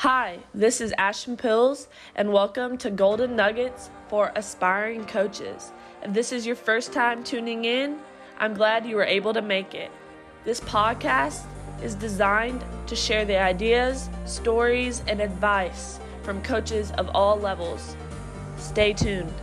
Hi, this is Ashton Pills, and welcome to Golden Nuggets for Aspiring Coaches. If this is your first time tuning in, I'm glad you were able to make it. This podcast is designed to share the ideas, stories, and advice from coaches of all levels. Stay tuned.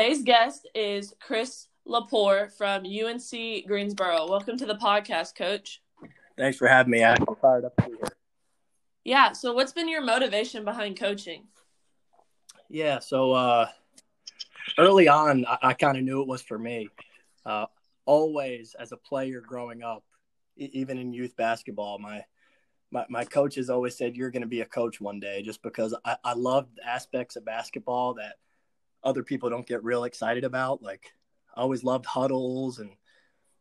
Today's guest is Chris Lepore from UNC Greensboro. Welcome to the podcast, Coach. Thanks for having me. I'm fired up to be here. Yeah. So, what's been your motivation behind coaching? Yeah. So, uh, early on, I, I kind of knew it was for me. Uh, always, as a player growing up, e- even in youth basketball, my my, my coaches always said you're going to be a coach one day, just because I, I loved aspects of basketball that other people don't get real excited about. Like, I always loved huddles and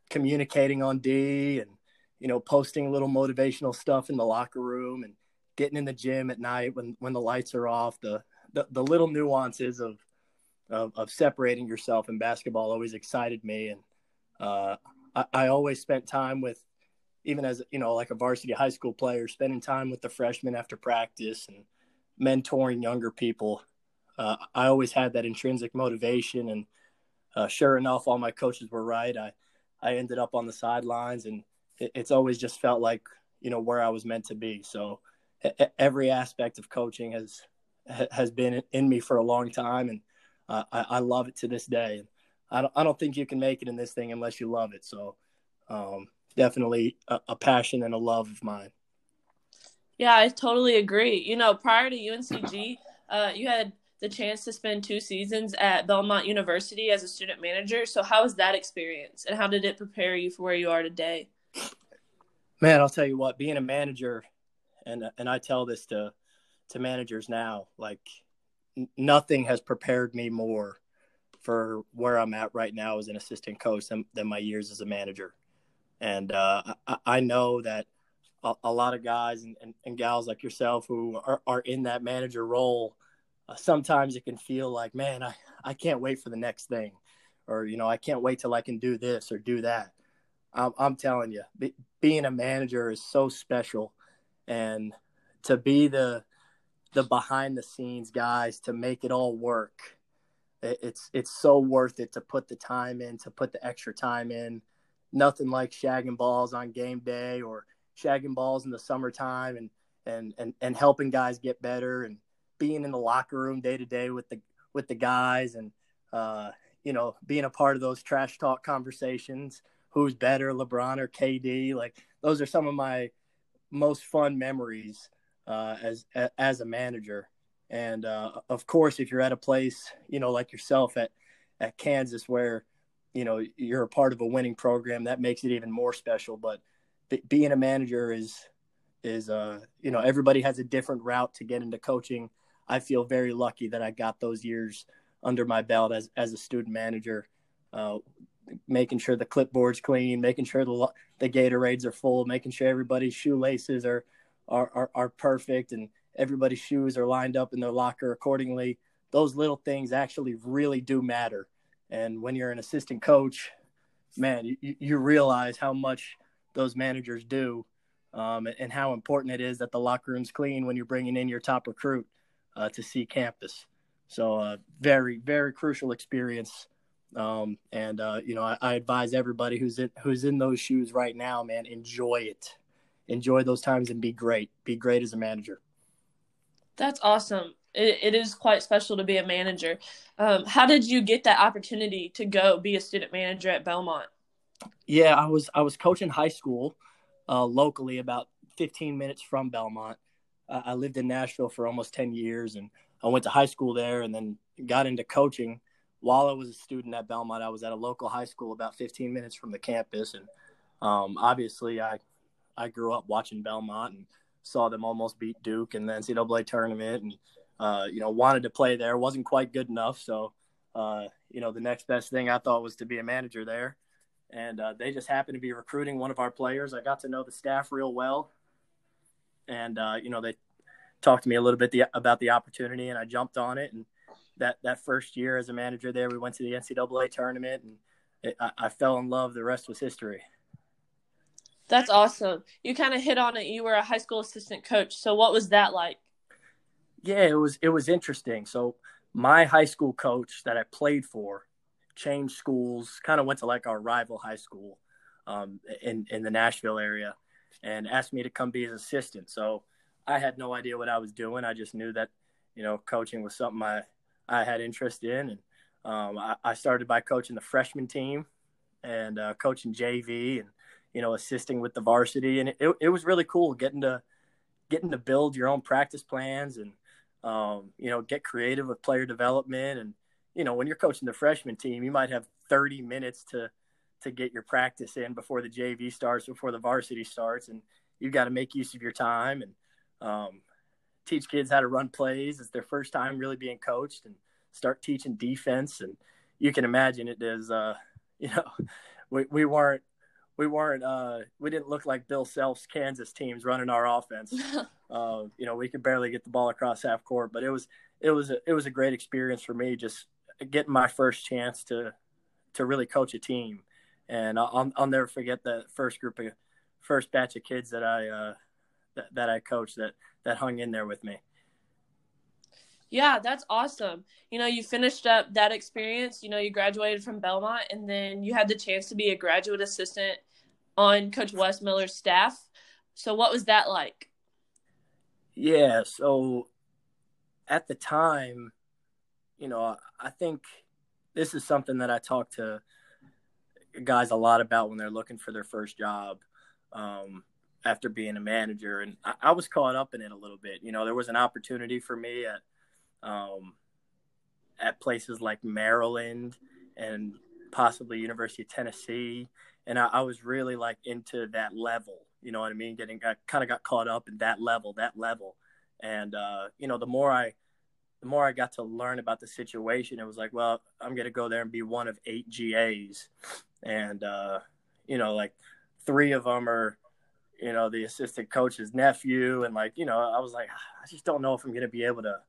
communicating on D and you know posting little motivational stuff in the locker room and getting in the gym at night when when the lights are off. The the, the little nuances of, of, of separating yourself in basketball always excited me, and uh, I, I always spent time with even as you know like a varsity high school player, spending time with the freshmen after practice and mentoring younger people. Uh, I always had that intrinsic motivation, and uh, sure enough, all my coaches were right. I I ended up on the sidelines, and it, it's always just felt like you know where I was meant to be. So every aspect of coaching has has been in me for a long time, and uh, I, I, love it to this day. I don't, I don't think you can make it in this thing unless you love it. So, um, definitely a, a, passion and a love of mine. Yeah, I totally agree. You know, prior to UNCG, uh, you had the chance to spend two seasons at Belmont University as a student manager. So, how was that experience, and how did it prepare you for where you are today? Man, I'll tell you what, being a manager, and and I tell this to to managers now. Like nothing has prepared me more for where I'm at right now as an assistant coach than, than my years as a manager. And uh, I, I, know that a, a lot of guys and, and, and, gals like yourself who are, are in that manager role, uh, sometimes it can feel like, man, I, I can't wait for the next thing. Or, you know, I can't wait till I can do this or do that. I'm, I'm telling you, be, being a manager is so special. And to be the the behind the scenes guys to make it all work. It's it's so worth it to put the time in, to put the extra time in. Nothing like shagging balls on game day or shagging balls in the summertime and and and, and helping guys get better and being in the locker room day to day with the with the guys and uh, you know being a part of those trash talk conversations. Who's better, LeBron or KD? Like those are some of my most fun memories uh, as as a manager. And uh, of course, if you're at a place, you know, like yourself at at Kansas, where you know you're a part of a winning program, that makes it even more special. But b- being a manager is is uh, you know everybody has a different route to get into coaching. I feel very lucky that I got those years under my belt as as a student manager. Uh, making sure the clipboard's clean, making sure the the Gatorades are full, making sure everybody's shoelaces are are, are, are perfect and everybody's shoes are lined up in their locker accordingly. Those little things actually really do matter. And when you're an assistant coach, man, you, you realize how much those managers do um, and how important it is that the locker room's clean when you're bringing in your top recruit uh, to see campus. So, uh, very, very crucial experience. Um, and uh, you know, I, I, advise everybody who's in who's in those shoes right now, man, enjoy it enjoy those times and be great. Be great as a manager. That's awesome. It, it is quite special to be a manager. Um, how did you get that opportunity to go be a student manager at Belmont? Yeah, I was I was coaching high school uh, locally, about 15 minutes from Belmont. I lived in Nashville for almost 10 years, and I went to high school there, and then got into coaching while I was a student at Belmont. I was at a local high school about 15 minutes from the campus, and um, obviously I I grew up watching Belmont and saw them almost beat Duke in the NCAA tournament, and uh, you know wanted to play there. wasn't quite good enough, so uh, you know the next best thing I thought was to be a manager there, and uh, they just happened to be recruiting one of our players. I got to know the staff real well, and uh, you know they talked to me a little bit the, about the opportunity, and I jumped on it. And that that first year as a manager there, we went to the NCAA tournament, and it, I, I fell in love. The rest was history. That's awesome. You kind of hit on it. You were a high school assistant coach. So what was that like? Yeah, it was it was interesting. So my high school coach that I played for changed schools, kind of went to like our rival high school um, in in the Nashville area, and asked me to come be his assistant. So I had no idea what I was doing. I just knew that you know coaching was something I I had interest in, and um, I, I, started by coaching the freshman team and uh, coaching JV and you know assisting with the varsity, and it, it was really cool getting to getting to build your own practice plans and um, you know get creative with player development and you know when you're coaching the freshman team, you might have 30 minutes to to get your practice in before the JV starts, before the varsity starts, and you've got to make use of your time and um, teach kids how to run plays. It's their first time really being coached and start teaching defense. And you can imagine it is, uh, you know, we, we weren't, we weren't, uh, we didn't look like Bill Self's Kansas teams running our offense. uh, you know, we could barely get the ball across half court, but it was, it was, a, it was a great experience for me just getting my first chance to, to really coach a team. And I'll, I'll never forget that first group of, first batch of kids that I, uh, that, that I coached that that hung in there with me. Yeah, that's awesome. You know, you finished up that experience. You know, you graduated from Belmont, and then you had the chance to be a graduate assistant on Coach Wes Miller's staff. So, what was that like? Yeah, so at the time, you know, I think this is something that I talked to guys a lot about when they're looking for their first job. Um, after being a manager, and I, I, was caught up in it a little bit. You know, there was an opportunity for me at um, at places like Maryland and possibly University of Tennessee, and I, I was really like into that level. You know what I mean? Getting I kind of got caught up in that level, that level, and uh, you know, the more I the more I got to learn about the situation, it was like, well, I'm going to go there and be one of eight GAs. And, uh, you know, like three of them are you know, the assistant coach's nephew, and like, you know, I was like, I just don't know if I'm to be able to.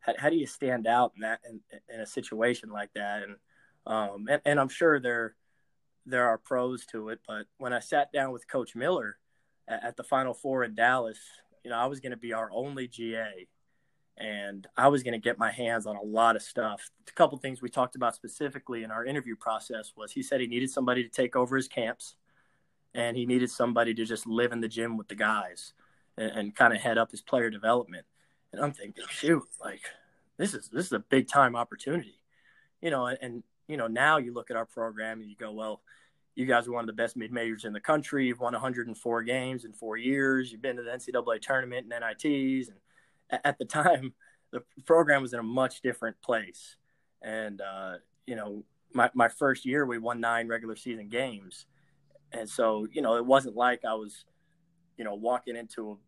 How, how, do you stand out in that in, in a situation like that? And um, and, and I'm sure there there are pros to it, but when I sat down with Coach Miller at, at the Final Four in Dallas, you know, I was going to be our only GA, and I was going to get my hands on a lot of stuff. A couple things we talked about specifically in our interview process was he said he needed somebody to take over his camps and he needed somebody to just live in the gym with the guys and, and kind of head up his player development. And I'm thinking, shoot, like this is this is a big time opportunity, you know. And, and you know now you look at our program and you go, well, you guys are one of the best mid majors in the country. You've won 104 games in four years. You've been to the NCAA tournament and NITs. And at the time, the program was in a much different place. And uh, you know, my my first year, we won nine regular season games and so, you know, it wasn't like I was, you know, walking into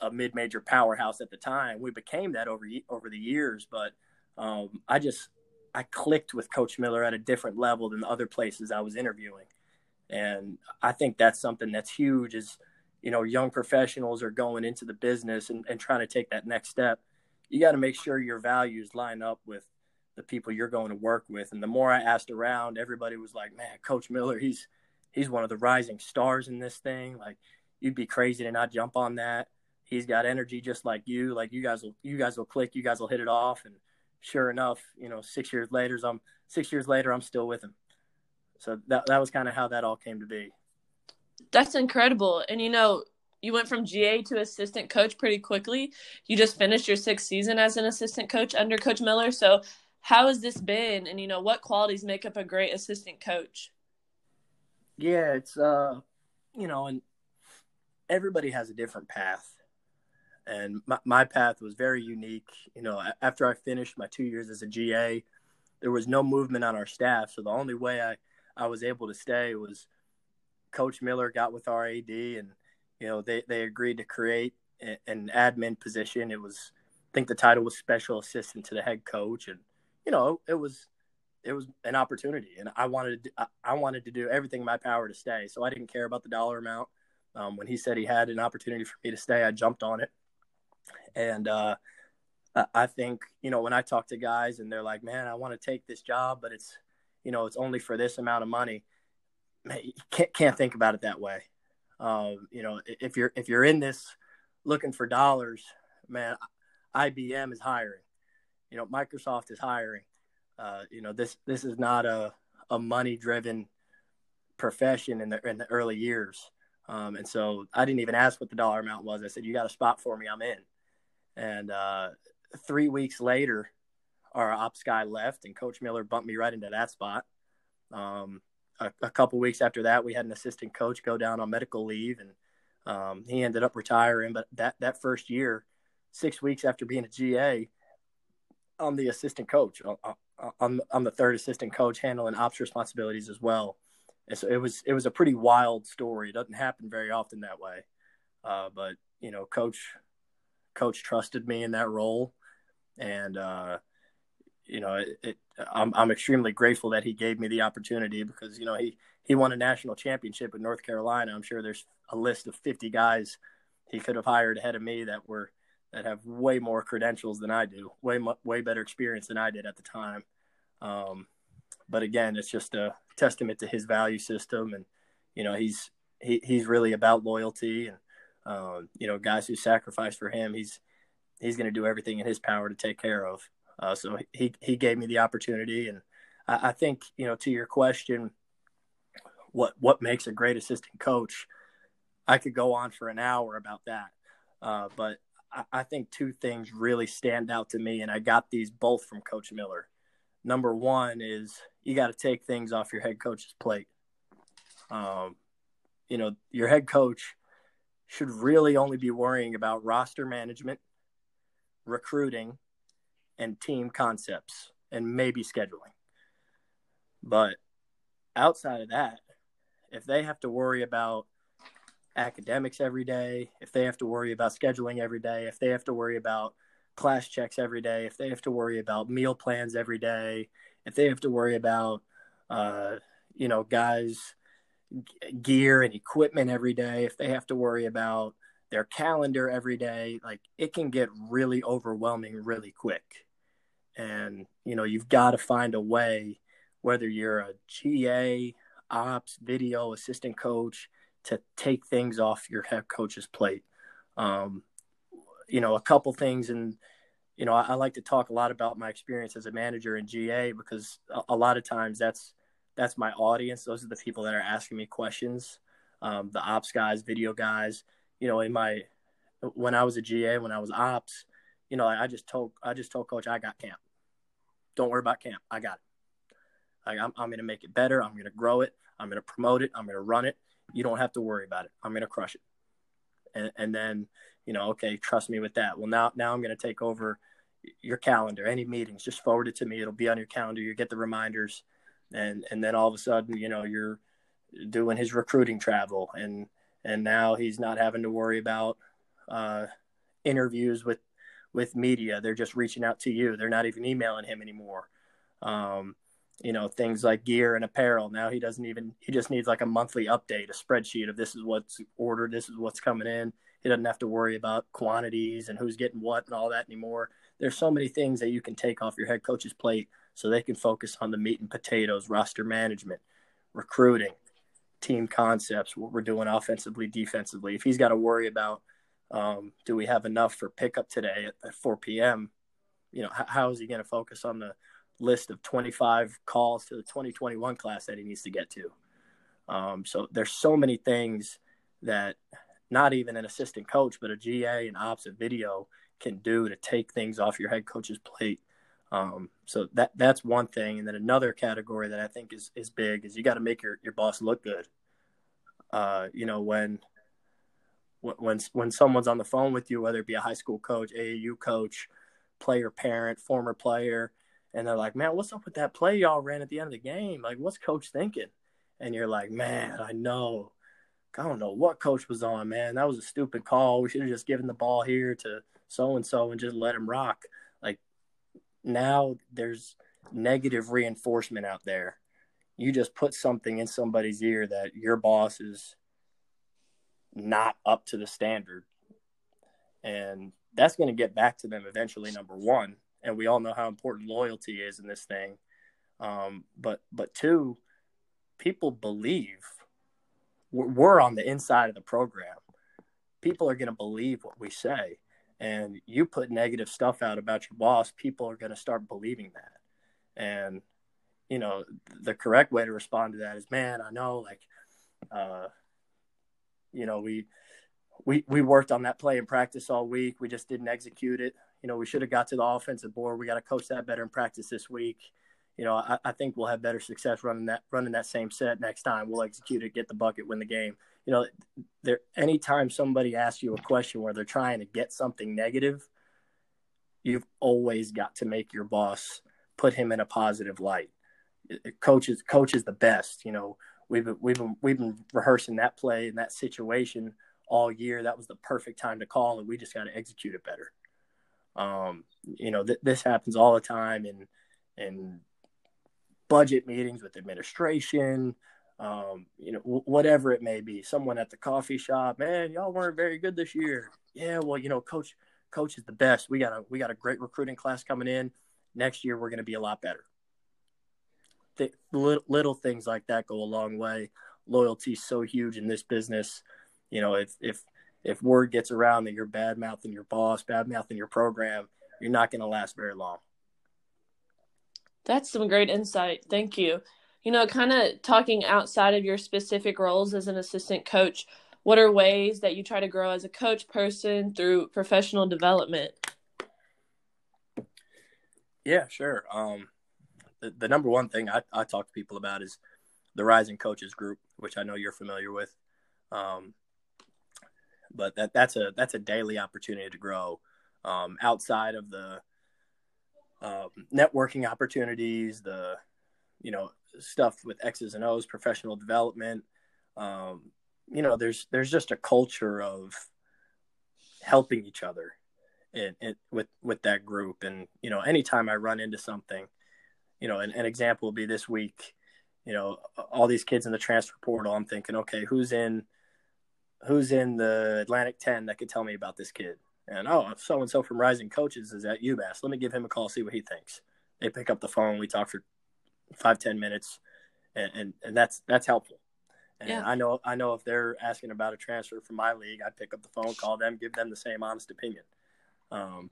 a, a mid-major powerhouse at the time. We became that over over the years, but um, I just I clicked with Coach Miller at a different level than the other places I was interviewing, and I think that's something that's huge. Is you know, young professionals are going into the business and, and trying to take that next step. You got to make sure your values line up with the people you're going to work with. And the more I asked around, everybody was like, "Man, Coach Miller, he's he's one of the rising stars in this thing. Like you'd be crazy to not jump on that. He's got energy just like you. Like you guys will you guys will click. You guys will hit it off. And sure enough, you know, six years later, I'm six years later, I'm still with him. So that that was kind of how that all came to be. That's incredible. And you know, you went from GA to assistant coach pretty quickly. You just finished your sixth season as an assistant coach under Coach Miller. So how has this been? And you know, what qualities make up a great assistant coach? Yeah, it's uh, you know, and everybody has a different path, and my my path was very unique. You know, after I finished my two years as a GA, there was no movement on our staff, so the only way I I was able to stay was Coach Miller got with our AD, and you know they they agreed to create an admin position. It was I think the title was special assistant to the head coach, and you know it was it was an opportunity, and I wanted to, I wanted to do everything in my power to stay. So I didn't care about the dollar amount. Um, when he said he had an opportunity for me to stay, I jumped on it, And uh, I think you know when I talk to guys and they're like, "Man, I want to take this job, but it's you know it's only for this amount of money." Can't can't think about it that way. Um, you know, if you're if you're in this looking for dollars, man, IBM is hiring. You know, Microsoft is hiring. Uh, you know, this this is not a a money driven profession in the in the early years. Um, and so I didn't even ask what the dollar amount was. I said, "You got a spot for me? I'm in." And uh, three weeks later, our ops guy left, and Coach Miller bumped me right into that spot. Um, a, a, couple weeks after that, we had an assistant coach go down on medical leave, and um, he ended up retiring. But that that first year, six weeks after being a GA, I'm the assistant coach. I'm, I'm the third assistant coach handling ops responsibilities as well. And so it was it was a pretty wild story. It doesn't happen very often that way. Uh, but you know, coach coach trusted me in that role, and uh, you know, it, it, I'm I'm extremely grateful that he gave me the opportunity because you know he he won a national championship in North Carolina. I'm sure there's a list of 50 guys he could have hired ahead of me that were that have way more credentials than I do, way way better experience than I did at the time. Um, but again, it's just a testament to his value system, and you know he's he, he's really about loyalty, and um, you know guys who sacrifice for him, he's he's going to do everything in his power to take care of. Uh, so he he gave me the opportunity, and I, I think you know to your question, what what makes a great assistant coach? I could go on for an hour about that, uh, but I, think two things really stand out to me, and I got these both from Coach Miller. Number one is you got to take things off your head coach's plate. Um, you know, your head coach should really only be worrying about roster management, recruiting, and team concepts, and maybe scheduling. But outside of that, if they have to worry about academics every day, if they have to worry about scheduling every day, if they have to worry about class checks every day, if they have to worry about meal plans every day, if they have to worry about, uh, you know, guys' gear and equipment every day, if they have to worry about their calendar every day, like it can get really overwhelming really quick. And, you know, you've got to find a way, whether you're a GA, ops, video, assistant coach, to take things off your head coach's plate. Um, you know, a couple things, and you know, I, I, like to talk a lot about my experience as a manager in GA because a, a, lot of times that's that's my audience. Those are the people that are asking me questions. Um, the ops guys, video guys. You know, in my when I was a GA, when I was ops, you know, I, I just told I just told coach I got camp. Don't worry about camp. I got it. Like, I'm, I'm to make it better. I'm to grow it. I'm to promote it. I'm to run it you don't have to worry about it. I'm to crush it. And, and then, you know, okay, trust me with that. Well, now, now I'm to take over your calendar, any meetings, just forward it to me. It'll be on your calendar. You get the reminders. And, and then all of a sudden, you know, you're doing his recruiting travel and, and now he's not having to worry about, uh, interviews with, with media. They're just reaching out to you. They're not even emailing him anymore. Um, you know things like gear and apparel now he doesn't even he just needs like a monthly update a spreadsheet of this is what's ordered this is what's coming in he doesn't have to worry about quantities and who's getting what and all that anymore there's so many things that you can take off your head coach's plate so they can focus on the meat and potatoes roster management recruiting team concepts what we're doing offensively defensively if he's got to worry about um, do we have enough for pickup today at, at 4 p.m you know how, is he going to focus on the list of 25 calls to the 2021 class that he needs to get to. Um, so there's so many things that not even an assistant coach, but a GA and ops and video can do to take things off your head coach's plate. Um, so that that's one thing. And then another category that I think is, is big is you got to make your, your boss look good. Uh, you know, when, when, when someone's on the phone with you, whether it be a high school coach, AAU coach, player, parent, former player, and they're like, "Man, what's up with that play y'all ran at the end of the game? Like, what's coach thinking?" And you're like, "Man, I know. I don't know what coach was on, man. That was a stupid call. We should have just given the ball here to so and so and just let him rock." Now there's negative reinforcement out there. You just put something in somebody's ear that your boss is not up to the standard. And that's going to get back to them eventually. Number one, and we all know how important loyalty is in this thing. Um, but but two, people believe we're on the inside of the program. People are going to believe what we say, and you put negative stuff out about your boss, people are going to start believing that. And you know, the correct way to respond to that is, man, I know, like, uh, you know, we we we worked on that play in practice all week. We just didn't execute it. You know, we should have got to the offensive board. We got to coach that better in practice this week. You know, I, I, think we'll have better success running that running that same set next time. We'll execute it, get the bucket, win the game. You know, there anytime somebody asks you a question where they're trying to get something negative, you've always got to make your boss put him in a positive light. Coach is coach is the best. You know, we've we've been we've been rehearsing that play in that situation all year. That was the perfect time to call, and we just got to execute it better. Um, you know, th- this happens all the time in in budget meetings with administration. Um, you know, w- whatever it may be. Someone at the coffee shop, man, y'all weren't very good this year. Yeah, well, you know, coach, coach is the best. We got a we got a great recruiting class coming in. Next year, we're going to be a lot better. Th- little, little things like that go a long way. Loyalty is so huge in this business you know, if if if word gets around that you're bad mouthing your boss, bad mouthing your program, you're not going to last very long. That's some great insight. Thank you. You know, kind of talking outside of your specific roles as an assistant coach, what are ways that you try to grow as a coach person through professional development? Yeah, sure. Um, the, the number one thing I, I talk to people about is the Rising Coaches Group, which I know you're familiar with. Um, but that that's a that's a daily opportunity to grow um, outside of the um, networking opportunities, the you know stuff with X's and O's, professional development. Um, you know, there's there's just a culture of helping each other in, with with that group, and you know, anytime I run into something, you know, an, an example will be this week. You know, all these kids in the transfer portal. I'm thinking, okay, who's in who's in the Atlantic 10 that could tell me about this kid? And oh, so and so from Rising Coaches is at UMass. Let me give him a call, see what he thinks. They pick up the phone. We talk for five, ten minutes, and and, and that's that's helpful. And yeah. I know I know if they're asking about a transfer from my league, I pick up the phone, call them, give them the same honest opinion. Um,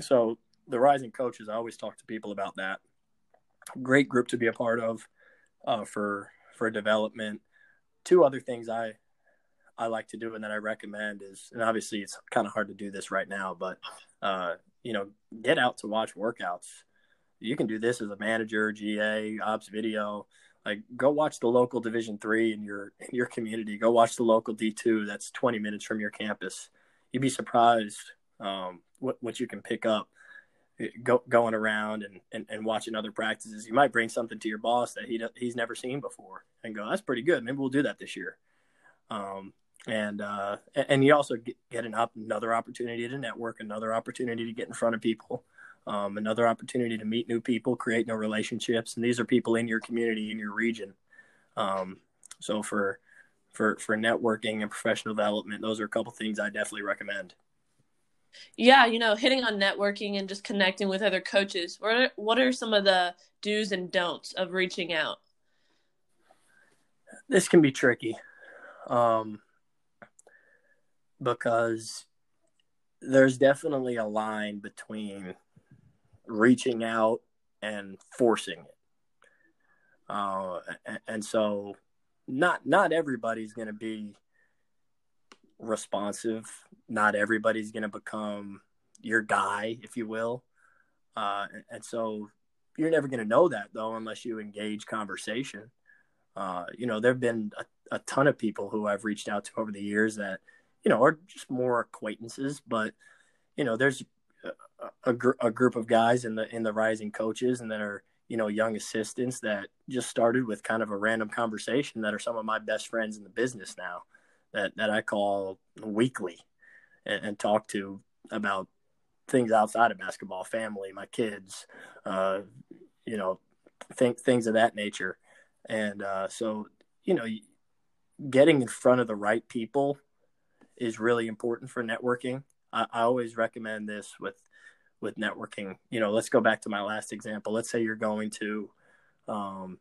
so the Rising Coaches, I always talk to people about that. Great group to be a part of uh, for for development. Two other things I I like to do and that I recommend is, and obviously it's kind of hard to do this right now, but uh, you know, get out to watch workouts. You can do this as a manager, GA, ops video. Like, go watch the local Division three in your in your community. Go watch the local D two. That's twenty minutes from your campus. You'd be surprised um, what what you can pick up eh, go, going around and, and, and watching other practices. You might bring something to your boss that he he's never seen before and go, that's pretty good. Maybe we'll do that this year. Um, and uh, and you also get an op- another opportunity to network, another opportunity to get in front of people, um, another opportunity to meet new people, create new relationships, and these are people in your community, in your region. Um, so for for for networking and professional development, those are a couple things I definitely recommend. Yeah, you know, hitting on networking and just connecting with other coaches. What are, what are some of the do's and don'ts of reaching out? This can be tricky. Um, because there's definitely a line between reaching out and forcing it. Uh, and, and so not not everybody's going to be responsive. Not everybody's going to become your guy, if you will. Uh, and, and, so you're never going to know that though unless you engage conversation. Uh, you know, there've been a, a ton of people who I've reached out to over the years that you know, are just more acquaintances. But you know, there's a, gr- a group of guys in the in the rising coaches, and that are you know young assistants that just started with kind of a random conversation that are some of my best friends in the business now that that I call weekly and, and talk to about things outside of basketball, family, my kids, uh, you know, think things of that nature. And uh, so, you know, getting in front of the right people is really important for networking. I, I always recommend this with with networking. You know, let's go back to my last example. Let's say you're going to um,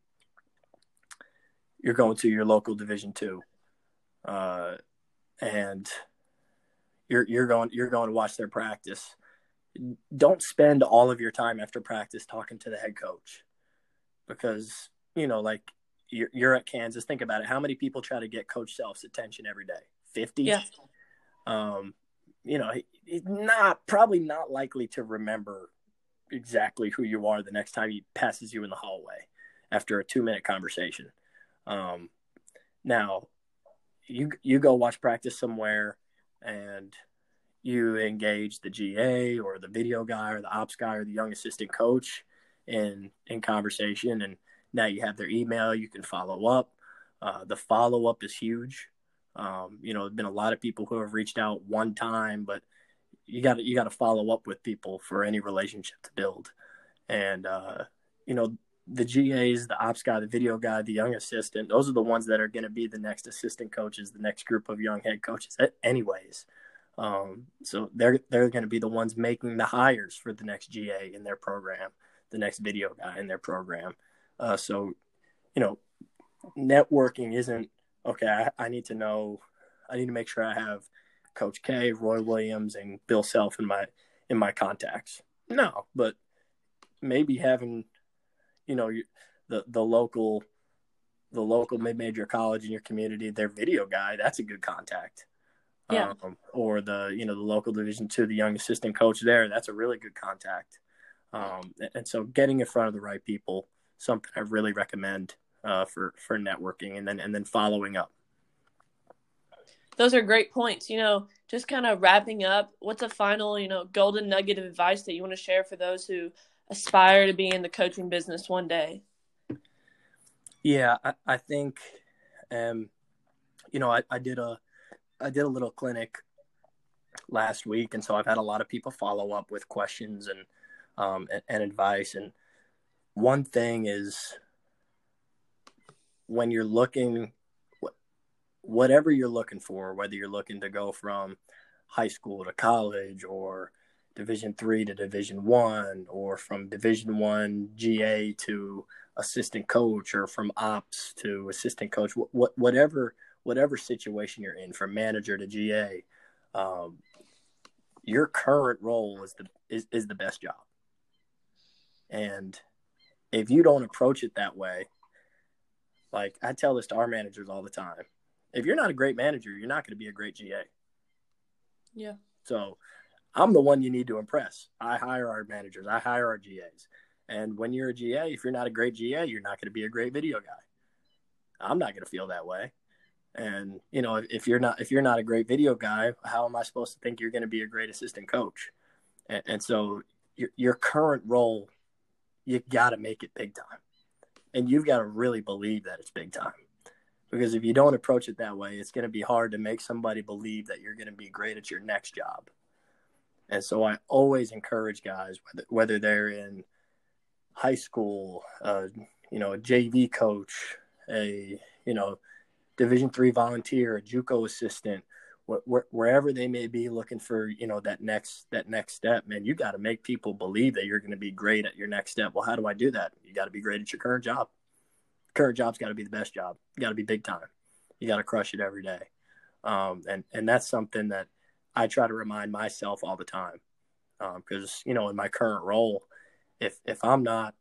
you're going to your local Division two, uh, and you're you're going you're going to watch their practice. Don't spend all of your time after practice talking to the head coach, because you know, like you're, you're at Kansas. Think about it. How many people try to get Coach Self's attention every day? Fifty. Yeah. Um, you know, he's not probably not likely to remember exactly who you are the next time he passes you in the hallway after a two minute conversation. Um, now, you you go watch practice somewhere, and you engage the GA or the video guy or the ops guy or the young assistant coach in in conversation, and now you have their email. You can follow up. Uh, the follow up is huge. Um, you know, there's been a lot of people who have reached out one time, but you got to you got to follow up with people for any relationship to build. And uh, you know, the GAs, the ops guy, the video guy, the young assistant, those are the ones that are going to be the next assistant coaches, the next group of young head coaches, anyways. Um, so they're they're going to be the ones making the hires for the next GA in their program, the next video guy in their program. Uh, so, you know, networking isn't okay. I, I need to know. I need to make sure I have Coach K, Roy Williams, and Bill Self in my in my contacts. No, but maybe having you know the the local the local mid major college in your community, their video guy, that's a good contact. Yeah. Um, or the you know the local division two, the young assistant coach there, that's a really good contact. Um, and so getting in front of the right people, something I really recommend uh, for for networking, and then and then following up. Those are great points. You know, just kind of wrapping up. What's a final you know golden nugget of advice that you want to share for those who aspire to be in the coaching business one day? Yeah, I, I think, um, you know, I, I did a, I did a little clinic last week, and so I've had a lot of people follow up with questions and, um, and, and advice. And one thing is, when you're looking, whatever you're looking for, whether you're looking to go from high school to college or division three to division one or from division one ga to assistant coach or from ops to assistant coach what, whatever whatever situation you're in from manager to ga um, your current role is the is, is the best job. And if you don't approach it that way like i tell this to our managers all the time if you're not a great manager you're not going to be a great ga yeah so I'm the one you need to impress. I hire our managers, I hire our GAs. And when you're a GA, if you're not a great GA, you're not going to be a great video guy. I'm not going to feel that way. And you know, if you're not if you're not a great video guy, how am I supposed to think you're going to be a great assistant coach? And, and so your your current role, you got to make it big time, and you've got to really believe that it's big time. Because if you don't approach it that way, it's going to be hard to make somebody believe that you're going to be great at your next job. And so I always encourage guys, whether, whether they're in high school, uh, you know, a JV coach, a, you know, division three volunteer, a JUCO assistant, wh- wh- wherever they may be looking for, you know, that next, that next step, man, you got to make people believe that you're going to be great at your next step. Well, how do I do that? You got to be great at your current job. Current job's got to be the best job. You got to be big time. You got to crush it every day. Um, and, and that's something that I try to remind myself all the time because um, you know in my current role, if if I'm not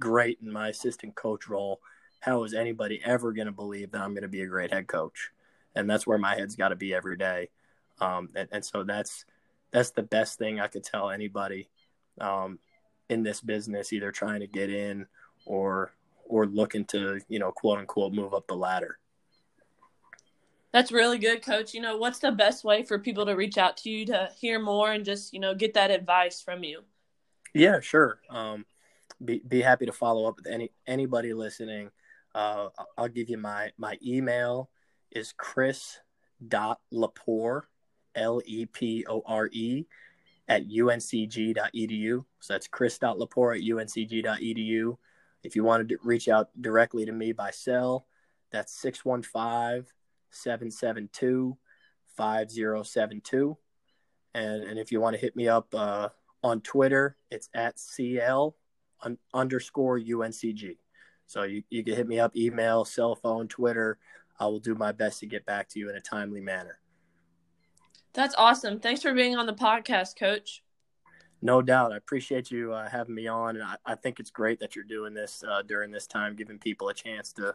great in my assistant coach role, how is anybody ever going to believe that I'm going to be a great head coach? And that's where my head's got to be every day. Um, and, and, so that's that's the best thing I could tell anybody um, in this business, either trying to get in or or looking to you know quote unquote move up the ladder. That's really good, coach. You know, what's the best way for people to reach out to you to hear more and just, you know, get that advice from you? Yeah, sure. Um, be, be happy to follow up with any anybody listening. Uh, I'll give you my my email is chris lepore l e p o r e at uncg.edu. So that's chris lepore at uncg.edu. If you wanted to reach out directly to me by cell, that's 615 772 5072. And, and if you want to hit me up uh, on Twitter, it's at CL un- underscore UNCG. So you, you can hit me up, email, cell phone, Twitter. I will do my best to get back to you in a timely manner. That's awesome. Thanks for being on the podcast, Coach. No doubt. I appreciate you uh, having me on. And I, I, think it's great that you're doing this uh, during this time, giving people a chance to,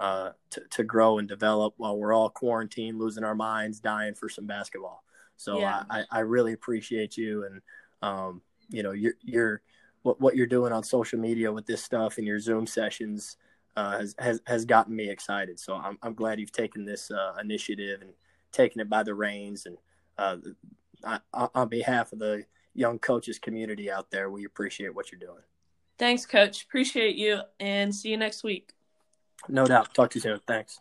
uh, to, to grow and develop while we're all quarantined, losing our minds, dying for some basketball. So yeah. I, I really appreciate you. And, um, you know, you're, you're, what, what you're doing on social media with this stuff and your Zoom sessions uh, has, has, has gotten me excited. So I'm, I'm glad you've taken this uh, initiative and taken it by the reins. And uh, I, on behalf of the young coaches community out there, we appreciate what you're doing. Thanks, Coach. Appreciate you and see you next week. No doubt. Talk to you soon. Thanks.